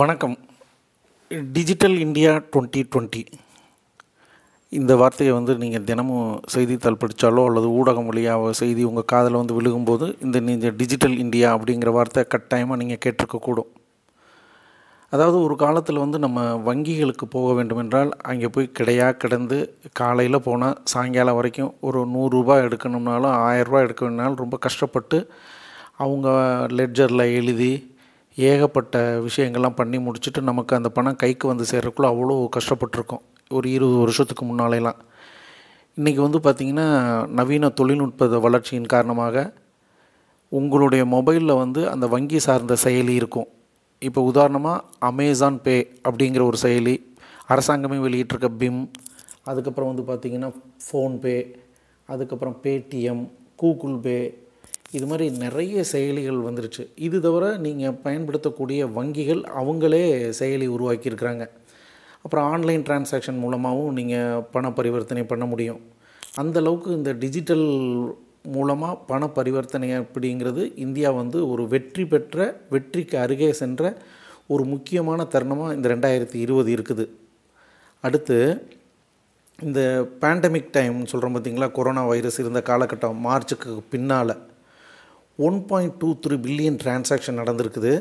வணக்கம். Digital India twenty twenty இந்த வார்த்தையை வந்து நீங்கள் தினமும் செய்தித்தாள் படித்தாலோ அல்லது ஊடகம் வழியாக செய்தி உங்கள் காதில் வந்து விழுகும்போது இந்த நீங்கள் டிஜிட்டல் இந்தியா அப்படிங்கிற வார்த்தை கட்டாயமாக நீங்கள் கேட்டிருக்கக்கூடும். அதாவது ஒரு காலத்தில் வந்து நம்ம வங்கிகளுக்கு போக வேண்டுமென்றால் அங்கே போய் கிடையாக கிடந்து காலையில் போனால் சாயங்காலம் வரைக்கும் ஒரு நூறுரூபா எடுக்கணும்னாலும் ஆயரூபா எடுக்க ரொம்ப கஷ்டப்பட்டு அவங்க லெட்ஜரில் எழுதி ஏகப்பட்ட விஷயங்கள்லாம் பண்ணி முடிச்சுட்டு நமக்கு அந்த பணம் கைக்கு வந்து சேர்றதுக்குள்ள அவ்வளோ கஷ்டப்பட்டிருக்கோம். ஒரு இருபது வருஷத்துக்கு முன்னாலேலாம் இன்றைக்கி வந்து பார்த்திங்கன்னா நவீன தொழில்நுட்ப வளர்ச்சியின் காரணமாக உங்களுடைய மொபைலில் வந்து அந்த வங்கி சார்ந்த செயலி இருக்கும். இப்போ உதாரணமாக அமேசான் பே அப்படிங்கிற ஒரு செயலி அரசாங்கமே வெளியிட்டிருக்க பிம் அதுக்கப்புறம் வந்து பார்த்திங்கன்னா ஃபோன்பே அதுக்கப்புறம் பேடிஎம் கூகுள் பே இது மாதிரி நிறைய செயலிகள் வந்துருச்சு. இது தவிர நீங்கள் பயன்படுத்தக்கூடிய வங்கிகள் அவங்களே செயலி உருவாக்கியிருக்கிறாங்க. அப்புறம் ஆன்லைன் டிரான்சாக்ஷன் மூலமாகவும் நீங்கள் பண பரிவர்த்தனை பண்ண முடியும். அந்த அளவுக்கு இந்த டிஜிட்டல் மூலமாக பண பரிவர்த்தனை அப்படிங்கிறது இந்தியா வந்து ஒரு வெற்றி பெற்ற வெற்றிக்கு அருகே சென்ற ஒரு முக்கியமான தருணமாக இந்த ரெண்டாயிரத்தி இருபது இருக்குது. அடுத்து இந்த பேண்டமிக் டைம்னு சொல்கிறோம் பார்த்தீங்களா கொரோனா வைரஸ் இருந்த காலகட்டம் மார்ச்சுக்கு பின்னால். One point two three billion transaction நடந்திருக்குது.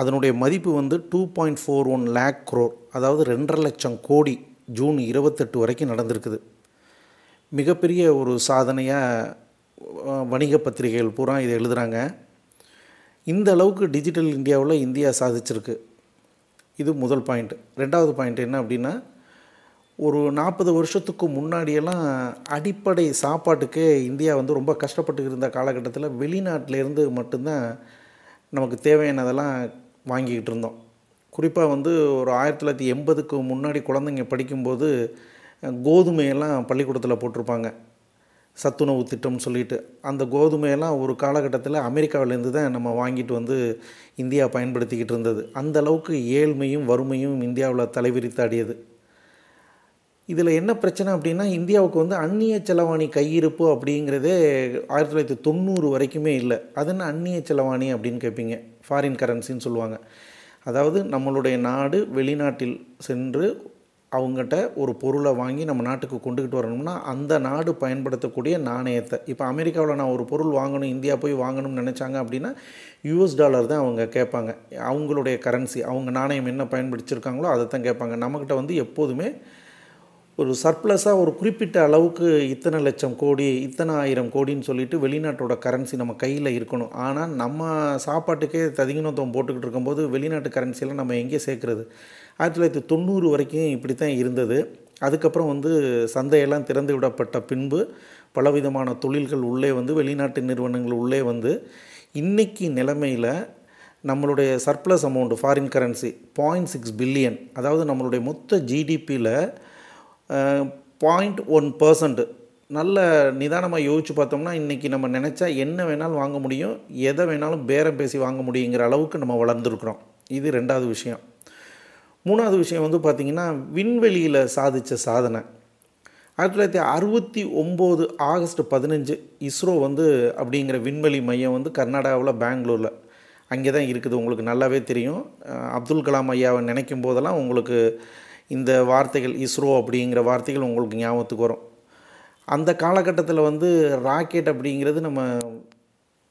அதனுடைய மதிப்பு வந்து two point four one lakh crore அதாவது ரெண்டரை லட்சம் கோடி ஜூன் இருபத்தெட்டு வரைக்கும் நடந்திருக்குது. மிகப்பெரிய ஒரு சாதனையாக வணிக பத்திரிகைகள் பூரா இதை எழுதுகிறாங்க இந்த அளவுக்கு டிஜிட்டல் இந்தியாவில் இந்தியா சாதிச்சிருக்கு. இது முதல் பாயிண்ட் ரெண்டாவது பாயிண்ட் என்ன அப்படின்னா ஒரு நாற்பது வருஷத்துக்கு முன்னாடியெல்லாம் அடிப்படை சாப்பாட்டுக்கே இந்தியா வந்து ரொம்ப கஷ்டப்பட்டு இருந்த காலகட்டத்தில் வெளிநாட்டிலேருந்து மட்டும்தான் நமக்கு தேவையானதெல்லாம் வாங்கிக்கிட்டு இருந்தோம். குறிப்பாக வந்து ஒரு ஆயிரத்தி தொள்ளாயிரத்தி எண்பதுக்கு முன்னாடி குழந்தைங்க படிக்கும்போது கோதுமையெல்லாம் பள்ளிக்கூடத்தில் போட்டிருப்பாங்க. சத்துணவு திட்டம்னு சொல்லிட்டு. அந்த கோதுமையெல்லாம் ஒரு காலகட்டத்தில் அமெரிக்காவிலேருந்து தான் நம்ம வாங்கிட்டு வந்து இந்தியா பயன்படுத்திக்கிட்டு இருந்தது. அந்த அளவுக்கு ஏழ்மையும் வறுமையும் இந்தியாவில் தலைவிரித்தாடியது. இதில் என்ன பிரச்சனை அப்படின்னா இந்தியாவுக்கு வந்து அந்நிய செலவாணி கையிருப்பு அப்படிங்கிறதே ஆயிரத்தி தொள்ளாயிரத்தி தொண்ணூறு வரைக்குமே இல்லை. அது என்ன அந்நிய செலவாணி அப்படின்னு கேட்பீங்க. ஃபாரின் கரன்சின்னு சொல்லுவாங்க. அதாவது நம்மளுடைய நாடு வெளிநாட்டில் சென்று அவங்ககிட்ட ஒரு பொருளை வாங்கி நம்ம நாட்டுக்கு கொண்டுக்கிட்டு வரணும்னா அந்த நாடு பயன்படுத்தக்கூடிய நாணயத்தை இப்போ அமெரிக்காவில் நான் ஒரு பொருள் வாங்கணும் இந்தியா போய் வாங்கணும்னு நினச்சாங்க அப்படின்னா யூஎஸ் டாலர் தான் அவங்க கேட்பாங்க. அவங்களுடைய கரன்சி அவங்க நாணயம் என்ன பயன்படுத்திருக்காங்களோ அதை தான் கேட்பாங்க. நம்மக்கிட்ட வந்து எப்போதுமே ஒரு சர்ப்ளஸாக ஒரு குறிப்பிட்ட அளவுக்கு இத்தனை லட்சம் கோடி இத்தனை ஆயிரம் கோடின்னு சொல்லிட்டு வெளிநாட்டோட கரன்சி நம்ம கையில் இருக்கணும். ஆனால் நம்ம சாப்பாட்டுக்கே ததிகினத்தம் போட்டுக்கிட்டு இருக்கும்போது வெளிநாட்டு கரன்சியெல்லாம் நம்ம எங்கே சேர்க்குறது? ஆயிரத்தி தொள்ளாயிரத்தி தொண்ணூறு வரைக்கும் இப்படி தான் இருந்தது. அதுக்கப்புறம் வந்து சந்தையெல்லாம் திறந்து விடப்பட்ட பின்பு பலவிதமான தொழில்கள் உள்ளே வந்து வெளிநாட்டு நிறுவனங்கள் உள்ளே வந்து இன்றைக்கி நிலைமையில் நம்மளுடைய surplus amount foreign currency point six billion அதாவது நம்மளுடைய மொத்த ஜிடிபியில் பாயிண்ட் ஒன் பர்சன்ட் நல்ல நிதானமாக யோசித்து பார்த்தோம்னா இன்றைக்கி நம்ம நினச்சா என்ன வேணாலும் வாங்க முடியும் எதை வேணாலும் பேரம் பேசி வாங்க முடியுங்கிற அளவுக்கு நம்ம வளர்ந்துருக்குறோம். இது ரெண்டாவது விஷயம். மூணாவது விஷயம் வந்து பார்த்திங்கன்னா விண்வெளியில் சாதித்த சாதனை. ஆயிரத்தி தொள்ளாயிரத்தி அறுபத்தி ஒம்பது ஆகஸ்ட் பதினஞ்சு இஸ்ரோ வந்து அப்படிங்கிற விண்வெளி மையம் வந்து கர்நாடகாவில் பெங்களூரில். அங்கே தான் இருக்குது. உங்களுக்கு நல்லாவே தெரியும். அப்துல் கலாம் ஐயாவை நினைக்கும் போதெல்லாம் உங்களுக்கு இந்த வார்த்தைகள் இஸ்ரோ அப்படிங்கிற வார்த்தைகள் உங்களுக்கு ஞாபகத்துக்கு வரும். அந்த காலகட்டத்தில் வந்து ராக்கெட் அப்படிங்கிறது நம்ம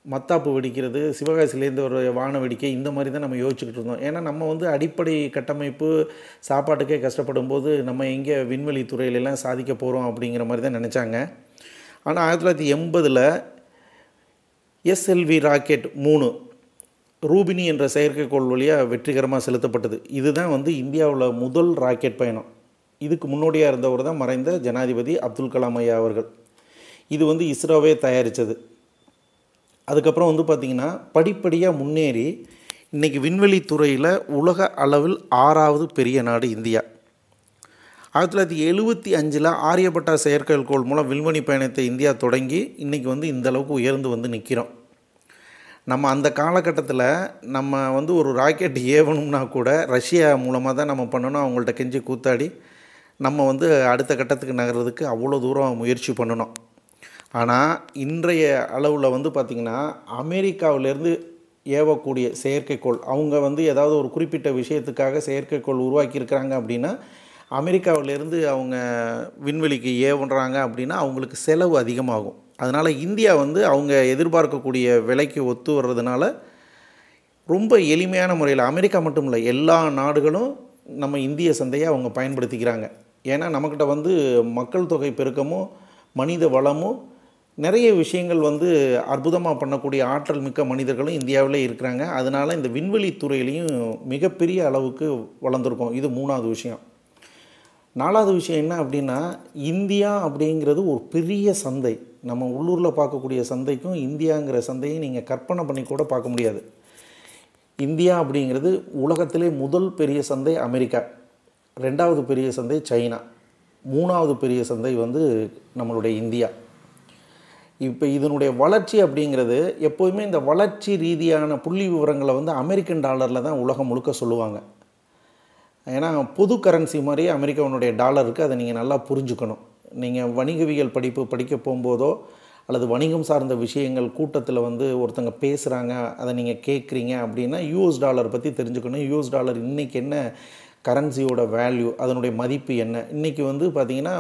மத்தாப்பு வெடிக்கிறது சிவகாசிலேருந்து ஒரு வான வெடிக்கை இந்த மாதிரி தான் நம்ம யோசிச்சுக்கிட்டு இருந்தோம். ஏன்னா நம்ம வந்து அடிப்படை கட்டமைப்பு சாப்பாட்டுக்கே கஷ்டப்படும் போது நம்ம எங்கே விண்வெளி துறையிலெல்லாம் சாதிக்க போகிறோம் அப்படிங்கிற மாதிரி தான் நினச்சாங்க. ஆனால் ஆயிரத்தி தொள்ளாயிரத்தி எண்பதில் எஸ்எல்வி ராக்கெட் மூணு ரூபினி என்ற செயற்கைக்கோள் வழியாக வெற்றிகரமாக செலுத்தப்பட்டது. இதுதான் வந்து இந்தியாவில் முதல் ராக்கெட் பயணம். இதுக்கு முன்னோடியாக இருந்தவர் தான் மறைந்த ஜனாதிபதி அப்துல் கலாம் ஐயா அவர்கள். இது வந்து இஸ்ரோவே தயாரித்தது அதுக்கப்புறம் வந்து பார்த்திங்கன்னா படிப்படியாக முன்னேறி இன்றைக்கி விண்வெளி துறையில் உலக அளவில் ஆறாவது பெரிய நாடு இந்தியா. ஆயிரத்தி தொள்ளாயிரத்தி எழுபத்தி அஞ்சில் ஆரியப்பட்டா செயற்கைக்கோள் மூலம் விண்வெளி பயணத்தை இந்தியா தொடங்கி இன்றைக்கி வந்து இந்த அளவுக்கு உயர்ந்து வந்து நிற்கிறோம் நம்ம அந்த காலகட்டத்தில் நம்ம வந்து ஒரு ராக்கெட் ஏவணும்னா கூட ரஷ்யா மூலமாக தான் நம்ம பண்ணணும். அவங்கள்ட்ட கெஞ்சி கூத்தாடி நம்ம வந்து அடுத்த கட்டத்துக்கு நகர்றதுக்கு அவ்வளோ தூரம் முயற்சி பண்ணணும். ஆனால் இன்றைய அளவில் வந்து பார்த்திங்கன்னா அமெரிக்காவிலேருந்து ஏவக்கூடிய செயற்கைக்கோள் அவங்க வந்து ஏதாவது ஒரு குறிப்பிட்ட விஷயத்துக்காக செயற்கைக்கோள் உருவாக்கியிருக்கிறாங்க அப்படின்னா அமெரிக்காவிலேருந்து அவங்க விண்வெளிக்கு ஏவுன்றாங்க அப்படின்னா அவங்களுக்கு செலவு அதிகமாகும். அதனால் இந்தியா வந்து அவங்க எதிர்பார்க்கக்கூடிய விலைக்கு ஒத்து வர்றதுனால ரொம்ப எளிமையான முறையில் அமெரிக்கா மட்டும் இல்லை எல்லா நாடுகளும் நம்ம இந்திய சந்தையை அவங்க பயன்படுத்திக்கிறாங்க. ஏன்னா நம்மக்கிட்ட வந்து மக்கள் தொகை பெருக்கமும் மனித வளமும் நிறைய விஷயங்கள் வந்து அற்புதமாக பண்ணக்கூடிய ஆற்றல் மிக்க மனிதர்களும் இந்தியாவிலே இருக்கிறாங்க. அதனால் இந்த விண்வெளி துறையிலையும் மிகப்பெரிய அளவுக்கு வளர்ந்துருக்கோம். இது மூணாவது விஷயம். நாலாவது விஷயம் என்ன அப்படின்னா இந்தியா அப்படிங்கிறது ஒரு பெரிய சந்தை. நம்ம உள்ளூரில் பார்க்கக்கூடிய சந்தைக்கும் இந்தியாங்கிற சந்தையை நீங்கள் கற்பனை பண்ணி கூட பார்க்க முடியாது. இந்தியா அப்படிங்கிறது உலகத்திலே முதல் பெரிய சந்தை அமெரிக்கா. ரெண்டாவது பெரிய சந்தை சைனா. மூணாவது பெரிய சந்தை வந்து நம்மளுடைய இந்தியா. இப்போ இதனுடைய வளர்ச்சி அப்படிங்கிறது எப்போதுமே இந்த வளர்ச்சி ரீதியான புள்ளி விவரங்களை வந்து அமெரிக்கன் டாலரில் தான் உலகம் முழுக்க சொல்லுவாங்க. ஏன்னா பொது கரன்சி மாதிரி அமெரிக்காவுடைய டாலருக்கு அதை நீங்கள் நல்லா புரிஞ்சுக்கணும். நீங்கள் வணிகவியல் படிப்பு படிக்க போகும்போதோ அல்லது வணிகம் சார்ந்த விஷயங்கள் கூட்டத்தில் வந்து ஒருத்தங்க பேசுகிறாங்க அதை நீங்கள் கேட்குறீங்க அப்படின்னா யூஎஸ் டாலர் பற்றி தெரிஞ்சுக்கணும். யூஎஸ் டாலர் இன்றைக்கி என்ன கரன்சியோட வேல்யூ அதனுடைய மதிப்பு என்ன? இன்றைக்கி வந்து பார்த்திங்கன்னா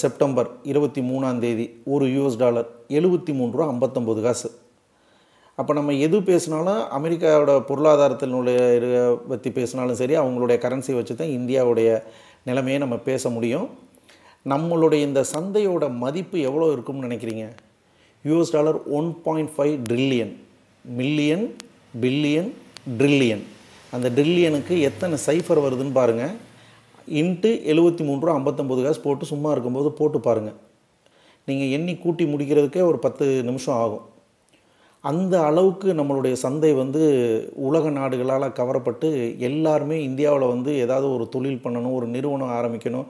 செப்டம்பர் இருபத்தி மூணாம் தேதி ஒரு யூஎஸ் டாலர் எழுபத்தி மூணு ரூபா ஐம்பத்தொம்போது காசு. அப்போ நம்ம எது பேசினாலும் அமெரிக்காவோட பொருளாதாரத்தினுடைய பற்றி பேசினாலும் சரி அவங்களுடைய கரன்சி வச்சு தான் இந்தியாவுடைய நிலைமையை நம்ம பேச முடியும். நம்மளுடைய இந்த சந்தையோட மதிப்பு எவ்வளோ இருக்கும்னு நினைக்கிறீங்க? US dollar one point five trillion million billion trillion அந்த ட்ரில்லியனுக்கு எத்தனை சைஃபர் வருதுன்னு பாருங்கள் இன்ட்டு எழுபத்தி மூணு ரூபா ஐம்பத்தொம்போது காசு போட்டு சும்மா இருக்கும்போது போட்டு பாருங்கள் நீங்கள் எண்ணி கூட்டி முடிக்கிறதுக்கே ஒரு பத்து நிமிஷம் ஆகும். அந்த அளவுக்கு நம்மளுடைய சந்தை வந்து உலக நாடுகளால் கவரப்பட்டு எல்லாருமே இந்தியாவில் வந்து ஏதாவது ஒரு தொழில் பண்ணணும் ஒரு நிறுவனம் ஆரம்பிக்கணும்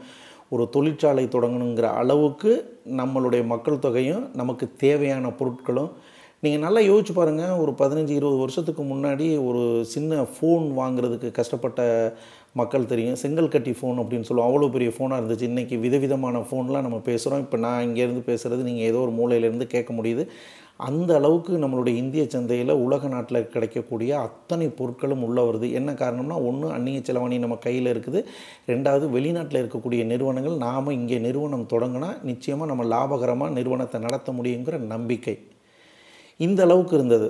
ஒரு தொழிற்சாலை தொடங்கணுங்கிற அளவுக்கு நம்மளுடைய மக்கள் தொகையும் நமக்கு தேவையான பொருட்களும். நீங்கள் நல்லா யோசிச்சு பாருங்கள் ஒரு பதினஞ்சு இருபது வருஷத்துக்கு முன்னாடி ஒரு சின்ன ஃபோன் வாங்குறதுக்கு கஷ்டப்பட்ட மக்கள் தெரியும். செங்கல் கட்டி ஃபோன் அப்படின்னு சொல்லுவோம். அவ்வளோ பெரிய ஃபோனாக இருந்துச்சு. இன்றைக்கி விதவிதமான ஃபோன்லாம் நம்ம பேசுகிறோம் இப்போ நான் இங்கேருந்து பேசுகிறது நீங்கள் ஏதோ ஒரு மூலையிலேருந்து கேட்க முடியுது. அந்த அளவுக்கு நம்மளுடைய இந்திய சந்தையில் உலக நாட்டில் கிடைக்கக்கூடிய அத்தனை பொருட்களும் உள்ளே வருது. என்ன காரணம்னா ஒன்று அந்நிய செலவாணி நம்ம கையில் இருக்குது. ரெண்டாவது வெளிநாட்டில் இருக்கக்கூடிய நிறுவனங்கள் நாம் இங்கே நிறுவனம் தொடங்கினா நிச்சயமாக நம்ம லாபகரமாக நிறுவனத்தை நடத்த முடியுங்கிற நம்பிக்கை. இந்த அளவுக்கு இருந்தது.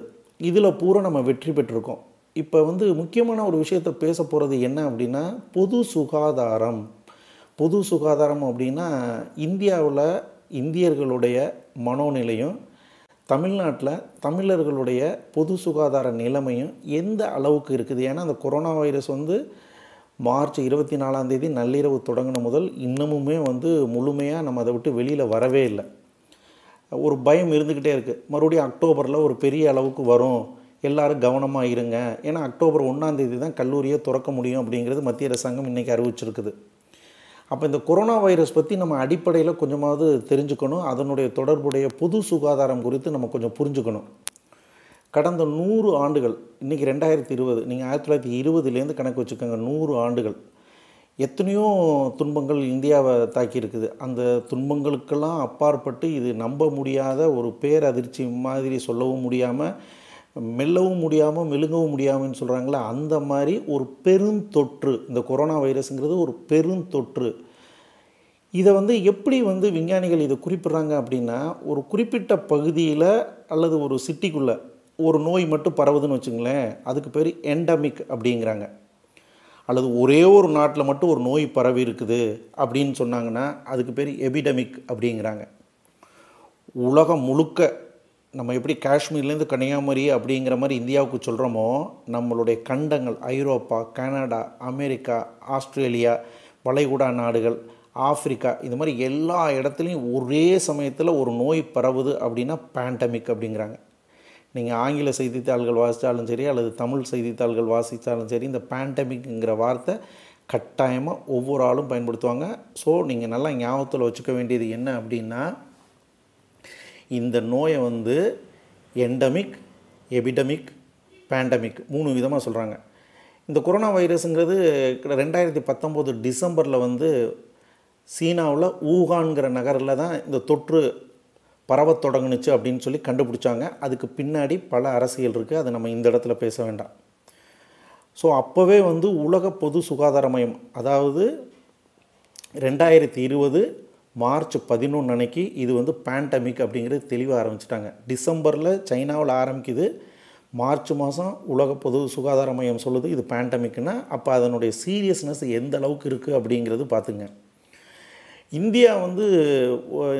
இதில் பூரா நம்ம வெற்றி பெற்றிருக்கோம். இப்போ வந்து முக்கியமான ஒரு விஷயத்தை பேச போகிறது என்ன அப்படின்னா பொது சுகாதாரம். பொது சுகாதாரம் அப்படின்னா இந்தியாவில் இந்தியர்களுடைய மனோநிலையும் தமிழ்நாட்டில் தமிழர்களுடைய பொது சுகாதார நிலைமையும் எந்த அளவுக்கு இருக்குது? ஏன்னா அந்த கொரோனா வைரஸ் வந்து மார்ச் இருபத்தி நாலாம் தேதி நள்ளிரவு தொடங்கின முதல் இன்னமுமே வந்து முழுமையாக நம்ம அதை விட்டு வெளியில் வரவே இல்லை. ஒரு பயம் இருந்துக்கிட்டே இருக்குது. மறுபடியும் அக்டோபரில் ஒரு பெரிய அளவுக்கு வரும். எல்லோரும் கவனமாக இருங்க. ஏன்னா அக்டோபர் ஒன்றாந்தேதி தான் கல்லூரியை திறக்க முடியும் அப்படிங்கிறது மத்திய அரசாங்கம் இன்றைக்கி அறிவிச்சிருக்குது. அப்போ இந்த கொரோனா வைரஸ் பற்றி நம்ம அடிப்படையில் கொஞ்சமாவது தெரிஞ்சுக்கணும். அதனுடைய தொடர்புடைய பொது சுகாதாரம் குறித்து நம்ம கொஞ்சம் புரிஞ்சுக்கணும். கடந்த நூறு ஆண்டுகள் இன்றைக்கி ரெண்டாயிரத்தி இருபது நீங்கள் ஆயிரத்தி தொள்ளாயிரத்தி இருபதுலேருந்து கணக்கு வச்சுக்கோங்க நூறு ஆண்டுகள். எத்தனையோ துன்பங்கள் இந்தியாவை தாக்கியிருக்குது. அந்த துன்பங்களுக்கெல்லாம் அப்பாற்பட்டு இது நம்ப முடியாத ஒரு பேரதிர்ச்சி மாதிரி சொல்லவும் முடியாமல் மெல்லவும் முடியாமல் மெழுங்கவும் முடியாமல்னு சொல்கிறாங்களே அந்த மாதிரி ஒரு பெருந்தொற்று இந்த கொரோனா வைரஸுங்கிறது ஒரு பெருந்தொற்று இதை வந்து எப்படி வந்து விஞ்ஞானிகள் இதை குறிப்பிட்றாங்க அப்படின்னா ஒரு குறிப்பிட்ட பகுதியில் அல்லது ஒரு சிட்டிக்குள்ளே ஒரு நோய் மட்டும் பரவுதுன்னு வச்சுங்களேன் அதுக்கு பேர் எண்டமிக் அப்படிங்கிறாங்க. அல்லது ஒரே ஒரு நாட்டில் மட்டும் ஒரு நோய் பரவி இருக்குது அப்படின்னு சொன்னாங்கன்னா அதுக்கு பேர் எபிடமிக் அப்படிங்கிறாங்க. உலகம் முழுக்க நம்ம எப்படி காஷ்மீர்லேருந்து கன்னியாகுமரி அப்படிங்கிற மாதிரி இந்தியாவுக்கு சொல்கிறோமோ நம்மளுடைய கண்டங்கள் ஐரோப்பா கனடா அமெரிக்கா ஆஸ்திரேலியா வளைகுடா நாடுகள் ஆஃப்ரிக்கா இந்த மாதிரி எல்லா இடத்துலையும் ஒரே சமயத்தில் ஒரு நோய் பரவுது அப்படின்னா பேண்டமிக் அப்படிங்கிறாங்க. நீங்கள் ஆங்கில செய்தித்தாள்கள் வாசித்தாலும் சரி அல்லது தமிழ் செய்தித்தாள்கள் வாசித்தாலும் சரி இந்த பேண்டமிக்ங்கிற வார்த்தை கட்டாயமாக ஒவ்வொரு ஆளும் பயன்படுத்துவாங்க. ஸோ நீங்கள் நல்லா ஞாபகத்தில் வச்சுக்க வேண்டியது என்ன அப்படின்னா இந்த நோயை வந்து எண்டமிக் எபிடமிக் பேண்டமிக் மூணு விதமாக சொல்கிறாங்க இந்த கொரோனா வைரஸுங்கிறது ரெண்டாயிரத்தி பத்தொம்போது டிசம்பரில் வந்து சீனாவில் ஊகான்கிற நகரில் தான் இந்த தொற்று பரவத் தொடங்குனுச்சு அப்படின்னு சொல்லி கண்டுபிடிச்சாங்க. அதுக்கு பின்னாடி பல அரசியல் இருக்குது அதை நம்ம இந்த இடத்துல பேச வேண்டாம். ஸோ அப்போவே வந்து உலக பொது சுகாதார மையம் அதாவது ரெண்டாயிரத்தி இருபது மார்ச் பதினொன்று அன்னைக்கு இது வந்து பேண்டமிக் அப்படிங்கிறது தெளிவாக ஆரம்பிச்சிட்டாங்க. டிசம்பரில் சைனாவில் ஆரம்பிக்குது. மார்ச் மாதம் உலக பொது சுகாதார மையம் சொல்லுது இது பேண்டமிக்னா அப்போ அதனுடைய சீரியஸ்னஸ் எந்த அளவுக்கு இருக்குது அப்படிங்கிறது பார்த்துங்க. இந்தியா வந்து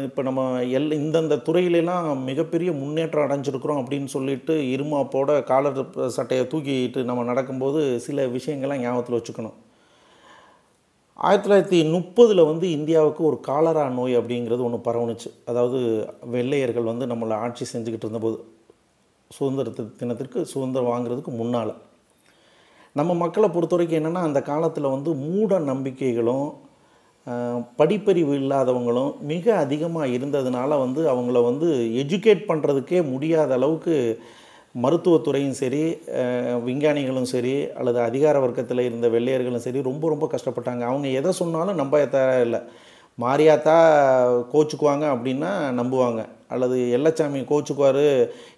இப்போ நம்ம எல் இந்தந்த துறையிலெல்லாம் மிகப்பெரிய முன்னேற்றம் அடைஞ்சிருக்கிறோம் அப்படின்னு சொல்லிட்டு இருமாப்போட காலர் சட்டையை தூக்கிட்டு நம்ம நடக்கும்போது சில விஷயங்கள்லாம் ஞாபகத்தில் வச்சுக்கணும். ஆயிரத்தி தொள்ளாயிரத்தி முப்பதில் வந்து இந்தியாவுக்கு ஒரு காலரா நோய் அப்படிங்கிறது ஒன்று பரவணுச்சு அதாவது வெள்ளையர்கள் வந்து நம்மளை ஆட்சி செஞ்சுக்கிட்டு இருந்தபோது சுதந்திர தினத்திற்கு சுதந்திரம் வாங்குறதுக்கு முன்னால். நம்ம மக்களை பொறுத்த வரைக்கும் என்னென்னா அந்த காலத்தில் வந்து மூட நம்பிக்கைகளும் படிப்பறிவு இல்லாதவங்களும் மிக அதிகமாக இருந்ததுனால வந்து அவங்கள வந்து எஜுகேட் பண்ணுறதுக்கே முடியாத அளவுக்கு மருத்துவத்துறையும் சரி விஞ்ஞானிகளும் சரி அல்லது அதிகார வர்க்கத்தில் இருந்த வெள்ளையர்களும் சரி ரொம்ப ரொம்ப கஷ்டப்பட்டாங்க. அவங்க எதை சொன்னாலும் நம்ப இல்லை மாரியாத்தா கோச்சுக்குவாங்க அப்படின்னா நம்புவாங்க. அல்லது எல்லச்சாமி கோச்சுக்குவார்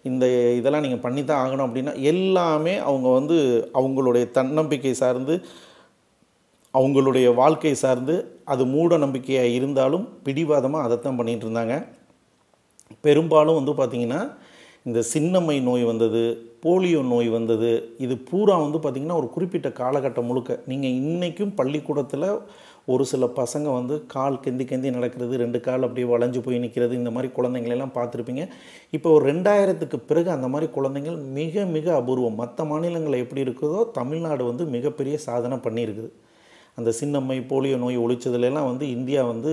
இந்த இதெல்லாம் நீங்கள் பண்ணி தான் ஆகணும் அப்படின்னா எல்லாமே அவங்க வந்து அவங்களுடைய தன்னம்பிக்கை சார்ந்து அவங்களுடைய வாழ்க்கை சார்ந்து அது மூட நம்பிக்கையாக இருந்தாலும் பிடிவாதமாக அதைத்தான் பண்ணிகிட்டு இருந்தாங்க. பெரும்பாலும் வந்து பார்த்திங்கன்னா இந்த சின்னம்மை நோய் வந்தது போலியோ நோய் வந்தது இது பூரா வந்து பார்த்திங்கன்னா ஒரு குறிப்பிட்ட காலகட்டம் முழுக்க. நீங்கள் இன்றைக்கும் பள்ளிக்கூடத்தில் ஒரு சில பசங்க வந்து கால் கெந்தி கெந்தி நடக்கிறது ரெண்டு கால் அப்படியே வளைஞ்சு போய் நிற்கிறது இந்த மாதிரி குழந்தைங்களெல்லாம் பார்த்துருப்பீங்க. இப்போ ஒரு ரெண்டாயிரத்துக்கு பிறகு அந்த மாதிரி குழந்தைங்கள் மிக மிக அபூர்வம். மற்ற மாநிலங்களில் எப்படி இருக்குதோ தமிழ்நாடு வந்து மிகப்பெரிய சாதனை பண்ணியிருக்குது. அந்த சின்னம்மை போலியோ நோய் ஒழிச்சதுலலாம் வந்து இந்தியா வந்து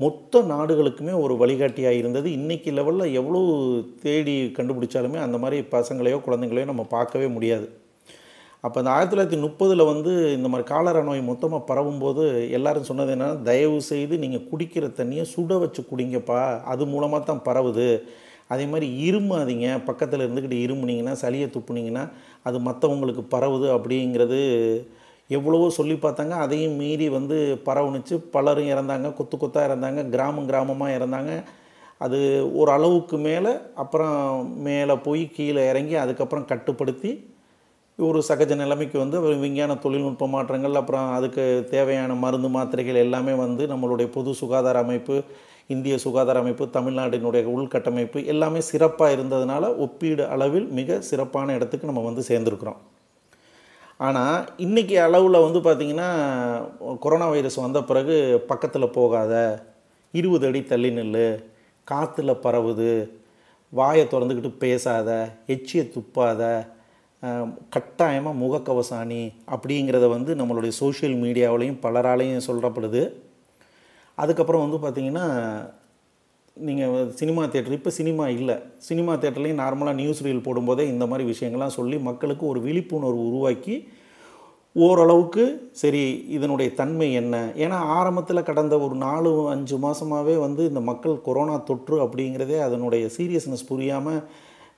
மொத்த நாடுகளுக்குமே ஒரு வழிகாட்டியாக இருந்தது. இன்றைக்கி லெவலில் எவ்வளோ தேடி கண்டுபிடிச்சாலுமே அந்த மாதிரி பசங்களையோ குழந்தைங்களையோ நம்ம பார்க்கவே முடியாது. அப்போ அந்த ஆயிரத்தி தொள்ளாயிரத்தி முப்பதில் வந்து இந்த மாதிரி காலரா நோய் மொத்தமாக பரவும்போது எல்லாரும் சொன்னது என்னென்னா தயவு செய்து நீங்கள் குடிக்கிற தண்ணியை சுட வச்சு குடிங்கப்பா. அது மூலமாக தான் பரவுது. அதே மாதிரி இருமாதீங்க பக்கத்தில் இருந்துக்கிட்டு இருமுனிங்கன்னா சளியை துப்புனீங்கன்னா அது மற்றவங்களுக்கு பரவுது அப்படிங்கிறது எவ்வளவோ சொல்லி பார்த்தாங்க அதையும் மீறி வந்து பரவணிச்சு பலரும் இறந்தாங்க கொத்து கொத்தாக இறந்தாங்க கிராமம் கிராமமாக இறந்தாங்க. அது ஒரு அளவுக்கு மேலே அப்புறம் மேலே போய் கீழே இறங்கி அதுக்கப்புறம் கட்டுப்படுத்தி ஒரு சகஜ நிலைமைக்கு வந்து விஞ்ஞான தொழில்நுட்ப மாற்றங்கள் அப்புறம் அதுக்கு தேவையான மருந்து மாத்திரைகள் எல்லாமே வந்து நம்மளுடைய பொது சுகாதார அமைப்பு இந்திய சுகாதார அமைப்பு தமிழ்நாட்டினுடைய உள்கட்டமைப்பு எல்லாமே சிறப்பாக இருந்ததுனால ஒப்பீடு அளவில் மிக சிறப்பான இடத்துக்கு நம்ம வந்து சேர்ந்துருக்குறோம். ஆனால் இன்றைக்கி அளவில் வந்து பார்த்திங்கன்னா கொரோனா வைரஸ் வந்த பிறகு பக்கத்தில் போகாத இருபது அடி தள்ளி நில்லு காற்றுல பரவுது வாயை திறந்துக்கிட்டு பேசாத எச்சியை துப்பாத கட்டாயமாக முகக்கவசாணி அப்படிங்கிறத வந்து நம்மளுடைய சோஷியல் மீடியாவிலையும் பலராலையும் சொல்லப்படுது அதுக்கப்புறம் வந்து பார்த்திங்கன்னா நீங்கள் சினிமா தேட்டர் இப்போ சினிமா இல்லை. சினிமா தேட்டர்லேயும் நார்மலாக நியூஸ் ரீல் போடும்போதே இந்த மாதிரி விஷயங்கள்லாம் சொல்லி மக்களுக்கு ஒரு விழிப்புணர்வு உருவாக்கி ஓரளவுக்கு சரி இதனுடைய தன்மை என்ன? ஏன்னா ஆரம்பத்தில் கடந்த ஒரு நாலு அஞ்சு மாதமாகவே வந்து இந்த மக்கள் கொரோனா தொற்று அப்படிங்கிறதே அதனுடைய சீரியஸ்னஸ் புரியாமல்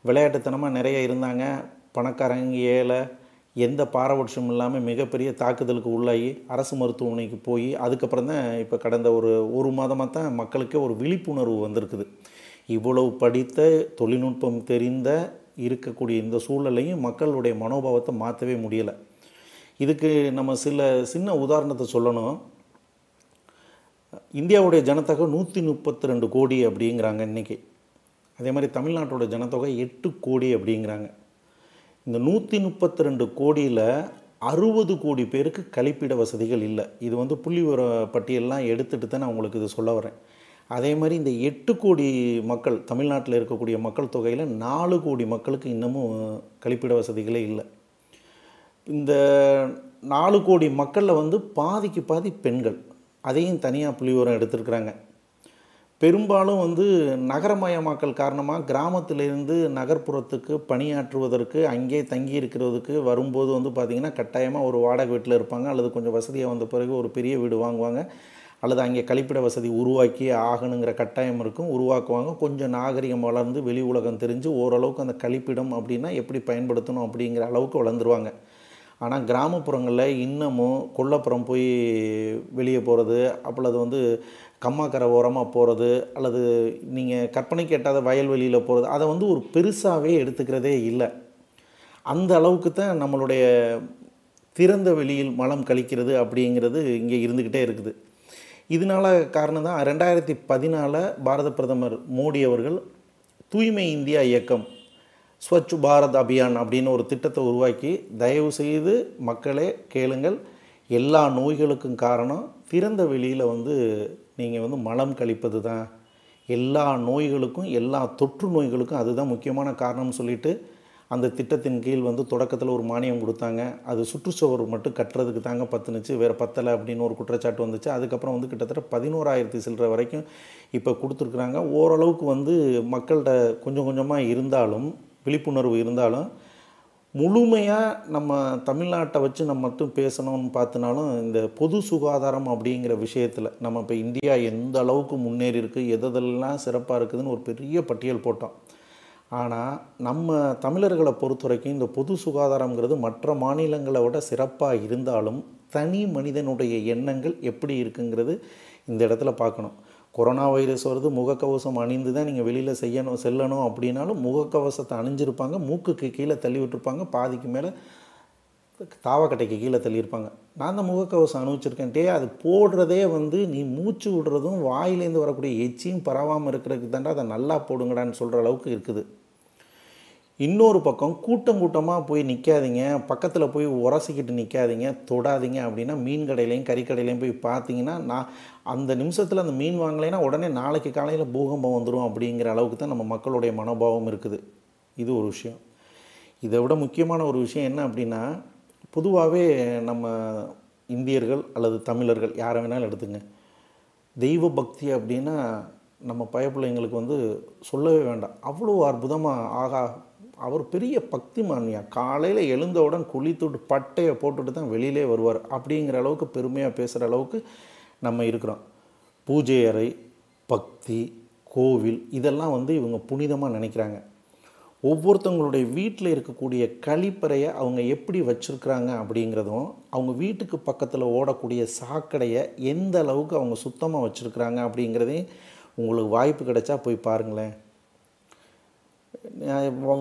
விளையாட்டுத்தனமாக நிறைய இருந்தாங்க. பணக்காரங்க ஏழை எந்த பாரபட்சமும் இல்லாமல் மிகப்பெரிய தாக்குதலுக்கு உள்ளாகி அரசு மருத்துவமனைக்கு போய் அதுக்கப்புறம் தான் இப்போ கடந்த ஒரு ஒரு மாதமாக தான் மக்களுக்கே ஒரு விழிப்புணர்வு வந்திருக்குது. இவ்வளவு படித்த தொழில்நுட்பம் தெரிந்த இருக்கக்கூடிய இந்த சூழலையும் மக்களுடைய மனோபாவத்தை மாற்றவே முடியலை. இதுக்கு நம்ம சில சின்ன உதாரணத்தை சொல்லணும். இந்தியாவுடைய ஜனத்தொகை நூற்றி முப்பத்தி ரெண்டு கோடி அப்படிங்கிறாங்க இன்றைக்கி. அதே மாதிரி தமிழ்நாட்டோட ஜனத்தொகை எட்டு கோடி அப்படிங்கிறாங்க. இந்த நூற்றி முப்பத்தி ரெண்டு கோடியில் அறுபது கோடி பேருக்கு கழிப்பிட வசதிகள் இல்லை. இது வந்து புள்ளி விவர பட்டியல்லாம் எடுத்துகிட்டு தான் நான் உங்களுக்கு இது சொல்ல வரேன். அதே மாதிரி இந்த எட்டு கோடி மக்கள் தமிழ்நாட்டில் இருக்கக்கூடிய மக்கள் தொகையில் நாலு கோடி மக்களுக்கு இன்னமும் கழிப்பிட வசதிகளே இல்லை. இந்த நாலு கோடி மக்களில் வந்து பாதிக்கு பாதி பெண்கள். அதையும் தனியாக புள்ளிவரம் எடுத்திருக்கிறாங்க. பெரும்பாலும் வந்து நகரமயமாக்கல் காரணமாக கிராமத்திலிருந்து நகர்ப்புறத்துக்கு பணியாற்றுவதற்கு அங்கே தங்கி இருக்கிறதுக்கு வரும்போது வந்து பார்த்திங்கன்னா கட்டாயமாக ஒரு வாடகை வீட்டில் இருப்பாங்க. அல்லது கொஞ்சம் வசதியாக வந்த பிறகு ஒரு பெரிய வீடு வாங்குவாங்க. அல்லது அங்கே கழிப்பிட வசதி உருவாக்கி ஆகணுங்கிற கட்டாயம் இருக்கும். உருவாக்குவாங்க. கொஞ்சம் நாகரிகம் வளர்ந்து வெளி உலகம் தெரிஞ்சு ஓரளவுக்கு அந்த கழிப்பிடம் அப்படின்னா எப்படி பயன்படுத்தணும் அப்படிங்கிற அளவுக்கு வளர்ந்துருவாங்க. ஆனால் கிராமப்புறங்களில் இன்னமும் கொல்லப்புறம் போய் வெளியே போகிறது அப்பொழுது வந்து கம்மாக்கரை ஓரமாக போகிறது அல்லது நீங்கள் கற்பனைக்கு எட்டாத வயல்வெளியில் போகிறது அதை வந்து ஒரு பெருசாகவே எடுத்துக்கிறதே இல்லை. அந்த அளவுக்கு தான் நம்மளுடைய திறந்த வெளியில் மலம் கழிக்கிறது அப்படிங்கிறது இங்கே இருந்துக்கிட்டே இருக்குது. இதனால காரணம் தான் ரெண்டாயிரத்தி பதினாலில் பாரத பிரதமர் மோடி அவர்கள் தூய்மை இந்தியா இயக்கம் ஸ்வச் பாரத் அபியான் அப்படின்னு ஒரு திட்டத்தை உருவாக்கி தயவு செய்து மக்களே கேளுங்கள். எல்லா நோய்களுக்கும் காரணம் திறந்த வெளியில் வந்து நீங்கள் வந்து மலம் கழிப்பது தான். எல்லா நோய்களுக்கும் எல்லா தொற்று நோய்களுக்கும் அதுதான் முக்கியமான காரணம்னு சொல்லிட்டு அந்த திட்டத்தின் கீழ் வந்து தொடக்கத்தில் ஒரு மானியம் கொடுத்தாங்க. அது சுற்றுச்சுவர் மட்டும் கட்டுறதுக்கு தாங்க பத்துனுச்சு வேறு பத்தலை அப்படின்னு ஒரு குற்றச்சாட்டு வந்துச்சு. அதுக்கப்புறம் வந்து கிட்டத்தட்ட பதினோராயிரத்தி சில்லற வரைக்கும் இப்போ கொடுத்துருக்குறாங்க. ஓரளவுக்கு வந்து மக்கள்கிட்ட கொஞ்சம் கொஞ்சமாக இருந்தாலும் விழிப்புணர்வு இருந்தாலும் முழுமையாக நம்ம தமிழ்நாட்டை வச்சு நம்ம மட்டும் பேசணும்னு பார்த்தினாலும் இந்த பொது சுகாதாரம் அப்படிங்கிற விஷயத்தில் நம்ம இப்போ இந்தியா எந்த அளவுக்கு முன்னேறி இருக்குது எதெல்லாம் சிறப்பாக இருக்குதுன்னு ஒரு பெரிய பட்டியல் போட்டோம். ஆனால் நம்ம தமிழர்களை பொறுத்த வரைக்கும் இந்த பொது சுகாதாரங்கிறது மற்ற மாநிலங்களை விட சிறப்பாக இருந்தாலும் தனி மனிதனுடைய எண்ணங்கள் எப்படி இருக்குங்கிறது இந்த இடத்துல பார்க்கணும். கொரோனா வைரஸ் வருது முகக்கவசம் அணிந்து தான் நீங்கள் வெளியில் செய்யணும் செல்லணும் அப்படின்னாலும் முகக்கவசத்தை அணிஞ்சிருப்பாங்க மூக்குக்கு கீழே தள்ளி விட்டுருப்பாங்க பாதிக்கு மேலே தாவக்கட்டைக்கு கீழே தள்ளியிருப்பாங்க. நான் தான் முகக்கவசம் அனுபவிச்சிருக்கேன் டே அது போடுறதே வந்து நீ மூச்சு விடுறதும் வாயிலேருந்து வரக்கூடிய எச்சியும் பரவாமல் இருக்கிறதுக்கு தாண்டா அதை நல்லா போடுங்கடான்னு சொல்கிற அளவுக்கு இருக்குது. இன்னொரு பக்கம் கூட்டம் கூட்டமாக போய் நிற்காதீங்க பக்கத்தில் போய் உரசிக்கிட்டு நிற்காதீங்க தொடாதீங்க அப்படின்னா மீன் கடையிலையும் கறிக்கடையிலையும் போய் பார்த்தீங்கன்னா நான் அந்த நிமிஷத்தில் அந்த மீன் வாங்கலைன்னா உடனே நாளைக்கு காலையில் பூகம்பம் வந்துடும் அப்படிங்கிற அளவுக்கு தான் நம்ம மக்களுடைய மனோபாவம் இருக்குது. இது ஒரு விஷயம். இதை விட முக்கியமான ஒரு விஷயம் என்ன அப்படின்னா பொதுவாகவே நம்ம இந்தியர்கள் அல்லது தமிழர்கள் யாரை வேணாலும் எடுத்துங்க. தெய்வ பக்தி அப்படின்னா நம்ம பயப்பிள்ளைங்களுக்கு வந்து சொல்லவே வேண்டாம். அவ்வளோ அற்புதமாக ஆகா அவர் பெரிய பக்திமான்யா. காலையில் எழுந்தவுடன் குளித்துட்டு பட்டையை போட்டுட்டு தான் வெளியிலே வருவார். அப்படிங்கிற அளவுக்கு பெருமையாக பேசுகிற அளவுக்கு நம்ம இருக்கிறோம். பூஜை அறை பக்தி கோவில் இதெல்லாம் வந்து இவங்க புனிதமாக நினைக்கிறாங்க. ஒவ்வொருத்தவங்களுடைய வீட்டில் இருக்கக்கூடிய கழிப்பறையை அவங்க எப்படி வச்சுருக்குறாங்க அப்படிங்கிறதும் அவங்க வீட்டுக்கு பக்கத்தில் ஓடக்கூடிய சாக்கடையை எந்த அளவுக்கு அவங்க சுத்தமாக வச்சுருக்குறாங்க அப்படிங்கிறதையும் உங்களுக்கு வாய்ப்பு கிடைச்சா போய் பாருங்களேன்.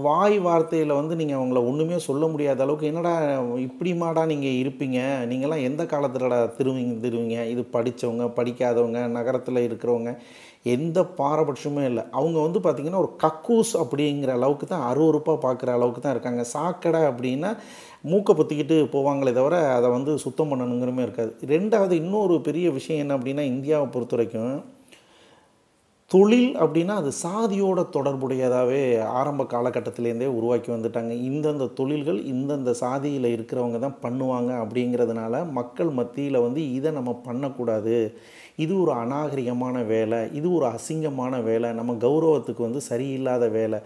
வாய் வார்த்தையில் வந்து நீங்கள் அவங்கள ஒன்றுமே சொல்ல முடியாத அளவுக்கு என்னடா இப்படிமாடா நீங்கள் இருப்பீங்க? நீங்களாம் எந்த காலத்துலடா திருவிங்க திருவிங்க? இது படித்தவங்க படிக்காதவங்க நகரத்தில் இருக்கிறவங்க எந்த பாரபட்சமும் இல்லை. அவங்க வந்து பார்த்திங்கன்னா ஒரு கக்கூஸ் அப்படிங்கிற அளவுக்கு தான் அருவருப்பாக பார்க்குற அளவுக்கு தான் இருக்காங்க. சாக்கடை அப்படின்னா மூக்கை பொத்திக்கிட்டு போவாங்களே தவிர அதை வந்து சுத்தம் பண்ணணுங்கிறமே இருக்காது. ரெண்டாவது இன்னொரு பெரிய விஷயம் என்ன அப்படின்னா இந்தியாவை பொறுத்த வரைக்கும் தொழில் அப்படின்னா அது சாதியோட தொடர்புடையதாகவே ஆரம்ப காலகட்டத்திலேருந்தே உருவாக்கி வந்துட்டாங்க. இந்தந்த தொழில்கள் இந்தந்த சாதியில் இருக்கிறவங்க தான் பண்ணுவாங்க அப்படிங்கிறதுனால மக்கள் மத்தியில் வந்து இதை நம்ம பண்ணக்கூடாது. இது ஒரு அநாகரிகமான வேலை இது ஒரு அசிங்கமான வேலை நம்ம கௌரவத்துக்கு வந்து சரியில்லாத வேலை.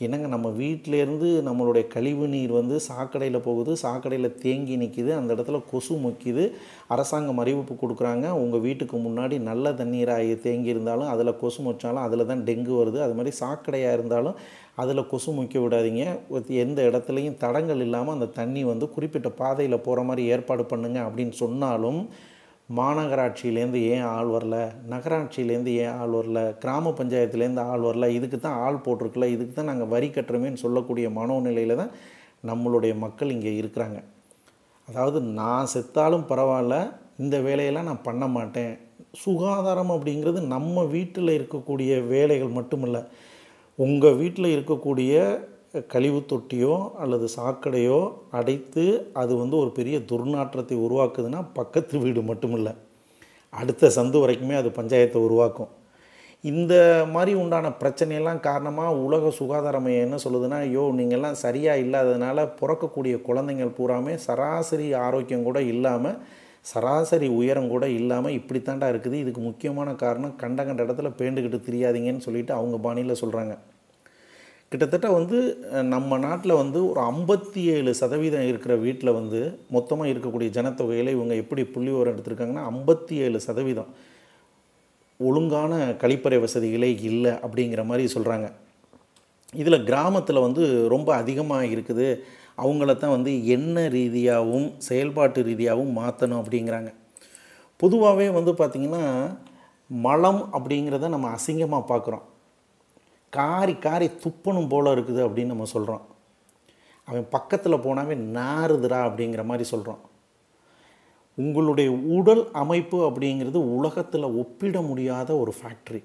என்னங்க நம்ம வீட்டிலேருந்து நம்மளுடைய கழிவு நீர் வந்து சாக்கடையில் போகுது சாக்கடையில் தேங்கி நிற்கிது அந்த இடத்துல கொசு முக்கிது அரசாங்கம் அறிவிப்பு கொடுக்குறாங்க உங்கள் வீட்டுக்கு முன்னாடி நல்ல தண்ணீராக தேங்கி இருந்தாலும் அதில் கொசு மொச்சாலும் அதில் தான் டெங்கு வருது அது மாதிரி சாக்கடையாக இருந்தாலும் அதில் கொசு முக்க விடாதீங்க எந்த இடத்துலையும் தடங்கள் இல்லாமல் அந்த தண்ணி வந்து குறிப்பிட்ட பாதையில் போகிற மாதிரி ஏற்பாடு பண்ணுங்கள் அப்படின்னு சொன்னாலும் மாநகராட்சியிலேருந்து ஏன் ஆள் வரல? நகராட்சியிலேருந்து ஏன் ஆள் வரல? கிராம பஞ்சாயத்துலேருந்து ஆள் வரல? இதுக்கு தான் ஆள் போட்டிருக்குல. இதுக்கு தான் நாங்கள் வரி கட்டுறோமேன்னு சொல்லக்கூடிய மனோநிலையில் தான் நம்மளுடைய மக்கள் இங்கே இருக்கிறாங்க. அதாவது நான் செத்தாலும் பரவாயில்ல இந்த வேலையெல்லாம் நான் பண்ண மாட்டேன். சுகாதாரம் அப்படிங்கிறது நம்ம வீட்டில் இருக்கக்கூடிய வேலைகள் மட்டுமில்ல. உங்கள் வீட்டில் இருக்கக்கூடிய கழிவு தொட்டியோ அல்லது சாக்கடையோ அடைத்து அது வந்து ஒரு பெரிய துர்நாற்றத்தை உருவாக்குதுன்னா பக்கத்து வீடு மட்டுமில்லை. அடுத்த சந்து வரைக்குமே அது பஞ்சாயத்தை உருவாக்கும். இந்த மாதிரி உண்டான பிரச்சனையெல்லாம் காரணமாக உலக சுகாதார மையம் என்ன சொல்லுதுன்னா ஐயோ நீங்கள்லாம் சரியாக இல்லாததுனால பிறக்கக்கூடிய குழந்தைங்கள் பூராமே சராசரி ஆரோக்கியம் கூட இல்லாமல் சராசரி உயரம் கூட இல்லாமல் இப்படித்தாண்டா இருக்குது. இதுக்கு முக்கியமான காரணம் கண்ட கண்ட இடத்துல பேண்டுக்கிட்டு தெரியாதீங்கன்னு சொல்லிட்டு அவங்க பாணியில் சொல்கிறாங்க கிட்டத்தட்ட வந்து நம்ம நாட்டில் வந்து ஒரு ஐம்பத்தி ஏழு சதவீதம் இருக்கிற வீட்டில் வந்து மொத்தமாக இருக்கக்கூடிய ஜனத்தொகையில் இவங்க எப்படி புள்ளி விவரம் எடுத்திருக்காங்கன்னா ஐம்பத்தி ஏழு சதவீதம் ஒழுங்கான கழிப்பறை வசதிகளே இல்லை அப்படிங்கிற மாதிரி சொல்கிறாங்க இதில் கிராமத்தில் வந்து ரொம்ப அதிகமாக இருக்குது. அவங்கள தான் வந்து எண்ண ரீதியாகவும் செயல்பாட்டு ரீதியாகவும் மாற்றணும் அப்படிங்கிறாங்க. பொதுவாகவே வந்து பார்த்திங்கன்னா மலம் அப்படிங்கிறத நம்ம அசிங்கமாக பார்க்குறோம் காரி காரி துப்பணும் போல் இருக்குது அப்படின்னு நம்ம சொல்கிறோம் அவன் பக்கத்தில் போனாவே நாறுதுடா அப்படிங்கிற மாதிரி சொல்கிறோம் உங்களுடைய உடல் அமைப்பு அப்படிங்கிறது உலகத்தில் ஒப்பிட முடியாத ஒரு ஃபேக்ட்ரி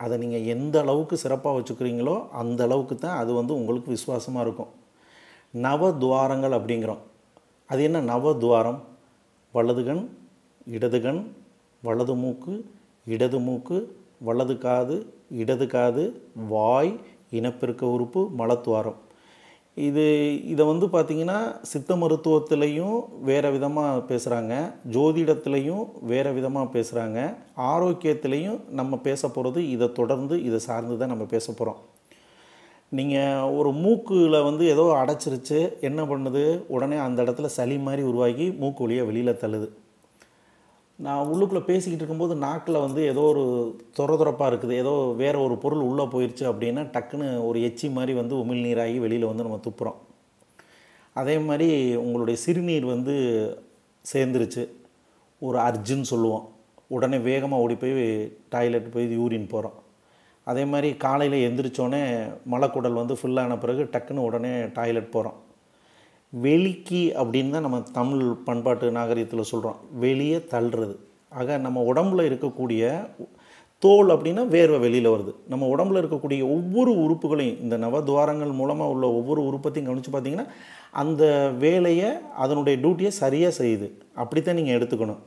அதை நீங்கள் எந்த அளவுக்கு சிறப்பாக வச்சுக்கிறீங்களோ அந்த அளவுக்கு தான் அது வந்து உங்களுக்கு விசுவாசமாக இருக்கும். நவதுவாரங்கள் அப்படிங்கிறோம். அது என்ன? நவதுவாரம். வலதுகண் இடதுகண் வலது மூக்கு இடது மூக்கு வலது காது இடது காது வாய் இனப்பெருக்க உறுப்பு மலத்துவாரம். இது இதை வந்து பார்த்திங்கன்னா சித்த மருத்துவத்திலையும் வேறு விதமாக பேசுகிறாங்க ஜோதிடத்துலையும் வேறு விதமாக பேசுகிறாங்க ஆரோக்கியத்திலையும் நம்ம பேச போகிறது இதை தொடர்ந்து இதை சார்ந்து தான் நம்ம பேச போகிறோம் நீங்கள் ஒரு மூக்கில் வந்து ஏதோ அடைச்சிருச்சு என்ன பண்ணுது? உடனே அந்த இடத்துல சளி மாதிரி உருவாகி மூக்கு வழியாக வெளியில் தள்ளுது. நான் உள்ளுக்குள்ளே பேசிக்கிட்டு இருக்கும்போது நாக்கில் வந்து ஏதோ ஒரு துறதுறப்பாக இருக்குது. ஏதோ வேறு ஒரு பொருள் உள்ளே போயிடுச்சு அப்படின்னா டக்குன்னு ஒரு எச்சி மாதிரி வந்து உமிழ்நீராகி வெளியில் வந்து நம்ம துப்புறோம். அதே மாதிரி உங்களுடைய சிறுநீர் வந்து சேர்ந்துருச்சு. ஒரு அர்ஜுன்னு சொல்லுவோம். உடனே வேகமாக ஓடி போய் டாய்லெட் போய் யூரின் போகிறோம் அதே மாதிரி காலையில் எந்திரிச்சோடனே மலக்குடல் வந்து ஃபில்லான பிறகு டக்குன்னு உடனே டாய்லெட் போகிறோம் வெளிக்கி அப்படின்னு தான் நம்ம தமிழ் பண்பாட்டு நாகரிகத்தில் சொல்கிறோம் வெளியே தள்ளுறது. ஆக நம்ம உடம்புல இருக்கக்கூடிய தோல் அப்படின்னா வேர்வை வெளியில் வருது. நம்ம உடம்புல இருக்கக்கூடிய ஒவ்வொரு உறுப்புகளையும் இந்த நவதுவாரங்கள் மூலமாக உள்ள ஒவ்வொரு உறுப்பத்தையும் கவனித்து பார்த்தீங்கன்னா அந்த வேலையை அதனுடைய டியூட்டியை சரியாக செய்யுது. அப்படித்தான் நீங்கள் எடுத்துக்கணும்.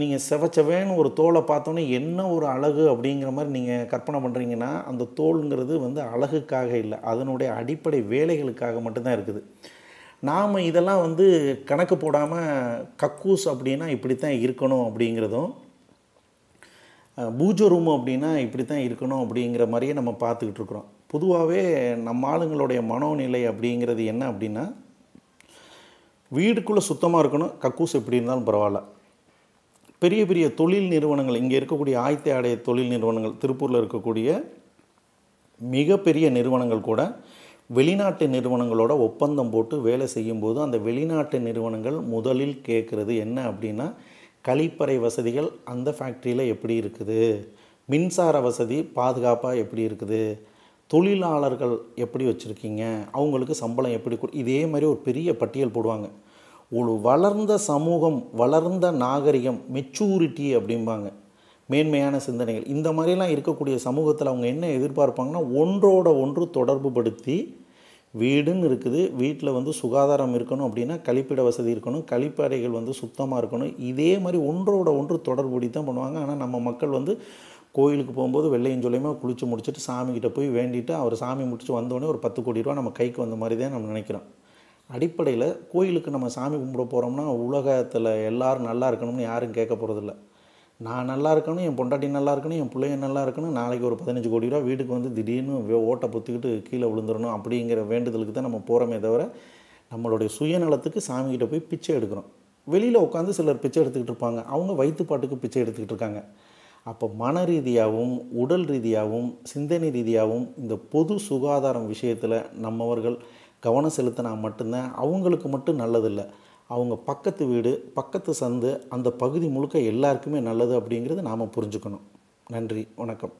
நீங்கள் செவச்சவேன்னு ஒரு தோலை பார்த்தோன்னே என்ன ஒரு அழகு அப்படிங்கிற மாதிரி நீங்கள் கற்பனை பண்ணுறீங்கன்னா அந்த தோலுங்கிறது வந்து அழகுக்காக இல்லை. அதனுடைய அடிப்படை வேலைகளுக்காக மட்டும்தான் இருக்குது. நாம் இதெல்லாம் வந்து கணக்கு போடாமல் கக்கூஸ் அப்படின்னா இப்படி தான் இருக்கணும் அப்படிங்கிறதும் பூஜை ரூம் அப்படின்னா இப்படி தான் இருக்கணும் அப்படிங்கிற மாதிரியே நம்ம பார்த்துக்கிட்டு இருக்கிறோம். பொதுவாகவே நம்ம ஆளுங்களுடைய மனோநிலை அப்படிங்கிறது என்ன அப்படின்னா வீடுக்குள்ளே சுத்தமாக இருக்கணும் கக்கூஸ் எப்படி இருந்தாலும் பரவாயில்ல. பெரிய பெரிய தொழில் நிறுவனங்கள் இங்கே இருக்கக்கூடிய ஆயத்த ஆடைய தொழில் நிறுவனங்கள் திருப்பூரில் இருக்கக்கூடிய மிகப்பெரிய நிறுவனங்கள் கூட வெளிநாட்டு நிறுவனங்களோட ஒப்பந்தம் போட்டு வேலை செய்யும்போது அந்த வெளிநாட்டு நிறுவனங்கள் முதலில் கேட்குறது என்ன அப்படின்னா கழிப்பறை வசதிகள் அந்த ஃபேக்ட்ரியில் எப்படி இருக்குது? மின்சார வசதி பாதுகாப்பாக எப்படி இருக்குது? தொழிலாளர்கள் எப்படி வச்சுருக்கீங்க? அவங்களுக்கு சம்பளம் எப்படி கொடு இதே மாதிரி ஒரு பெரிய பட்டியல் போடுவாங்க. ஒரு வளர்ந்த சமூகம் வளர்ந்த நாகரிகம் மெச்சூரிட்டி அப்படிம்பாங்க. மேன்மையான சிந்தனைகள். இந்த மாதிரிலாம் இருக்கக்கூடிய சமூகத்தில் அவங்க என்ன எதிர்பார்ப்பாங்கன்னா ஒன்றோட ஒன்று தொடர்பு படுத்தி வீடுன்னு இருக்குது. வீட்டில் வந்து சுகாதாரம் இருக்கணும் அப்படின்னா கழிப்பிட வசதி இருக்கணும். கழிப்பறைகள் வந்து சுத்தமாக இருக்கணும். இதே மாதிரி ஒன்றோட ஒன்று தொடர்புடி தான் பண்ணுவாங்க. ஆனால் நம்ம மக்கள் வந்து கோயிலுக்கு போகும்போது வெள்ளையும் சொல்லியமாக குளித்து முடிச்சுட்டு சாமிக்கிட்ட போய் வேண்டிட்டு அவர் சாமி முடிச்சு வந்தோடனே ஒரு பத்து கோடி ரூபா நம்ம கைக்கு வந்த மாதிரி தான் நம்ம நினைக்கிறோம். அடிப்படையில் கோயிலுக்கு நம்ம சாமி கும்பிட போகிறோம்னா உலகத்தில் எல்லோரும் நல்லா இருக்கணும்னு யாரும் கேட்க போகிறதில்ல நான் நல்லா இருக்கணும் என் பொண்டாட்டி நல்லா இருக்கணும் என் பிள்ளைங்க நல்லா இருக்கணும் நாளைக்கு ஒரு பதினஞ்சு கோடி ரூபா வீட்டுக்கு வந்து திடீர்னு வே- ஓட்டை பொத்துக்கிட்டு கீழே விழுந்துடணும் அப்படிங்கிற வேண்டுதலுக்கு தான் நம்ம போகிறோமே தவிர நம்மளுடைய சுயநலத்துக்கு சாமிக்கிட்ட போய் பிச்சை எடுக்கிறோம். வெளியில் உட்காந்து சிலர் பிச்சை எடுத்துக்கிட்டு இருப்பாங்க. அவங்க வயிற்றுப்பாட்டுக்கு பிச்சை எடுத்துக்கிட்டு இருக்காங்க. அப்போ மன ரீதியாகவும் உடல் ரீதியாகவும் சிந்தனை ரீதியாகவும் இந்த பொது சுகாதாரம் விஷயத்தில் நம்மவர்கள் கவனம் செலுத்தினா மட்டும்தான் அவங்களுக்கு மட்டும் நல்லதில்லை. அவங்க பக்கத்து வீடு பக்கத்து சந்து அந்த பகுதி முழுக்க எல்லாருக்குமே நல்லது அப்படிங்கிறது நாம் புரிஞ்சுக்கணும். நன்றி வணக்கம்.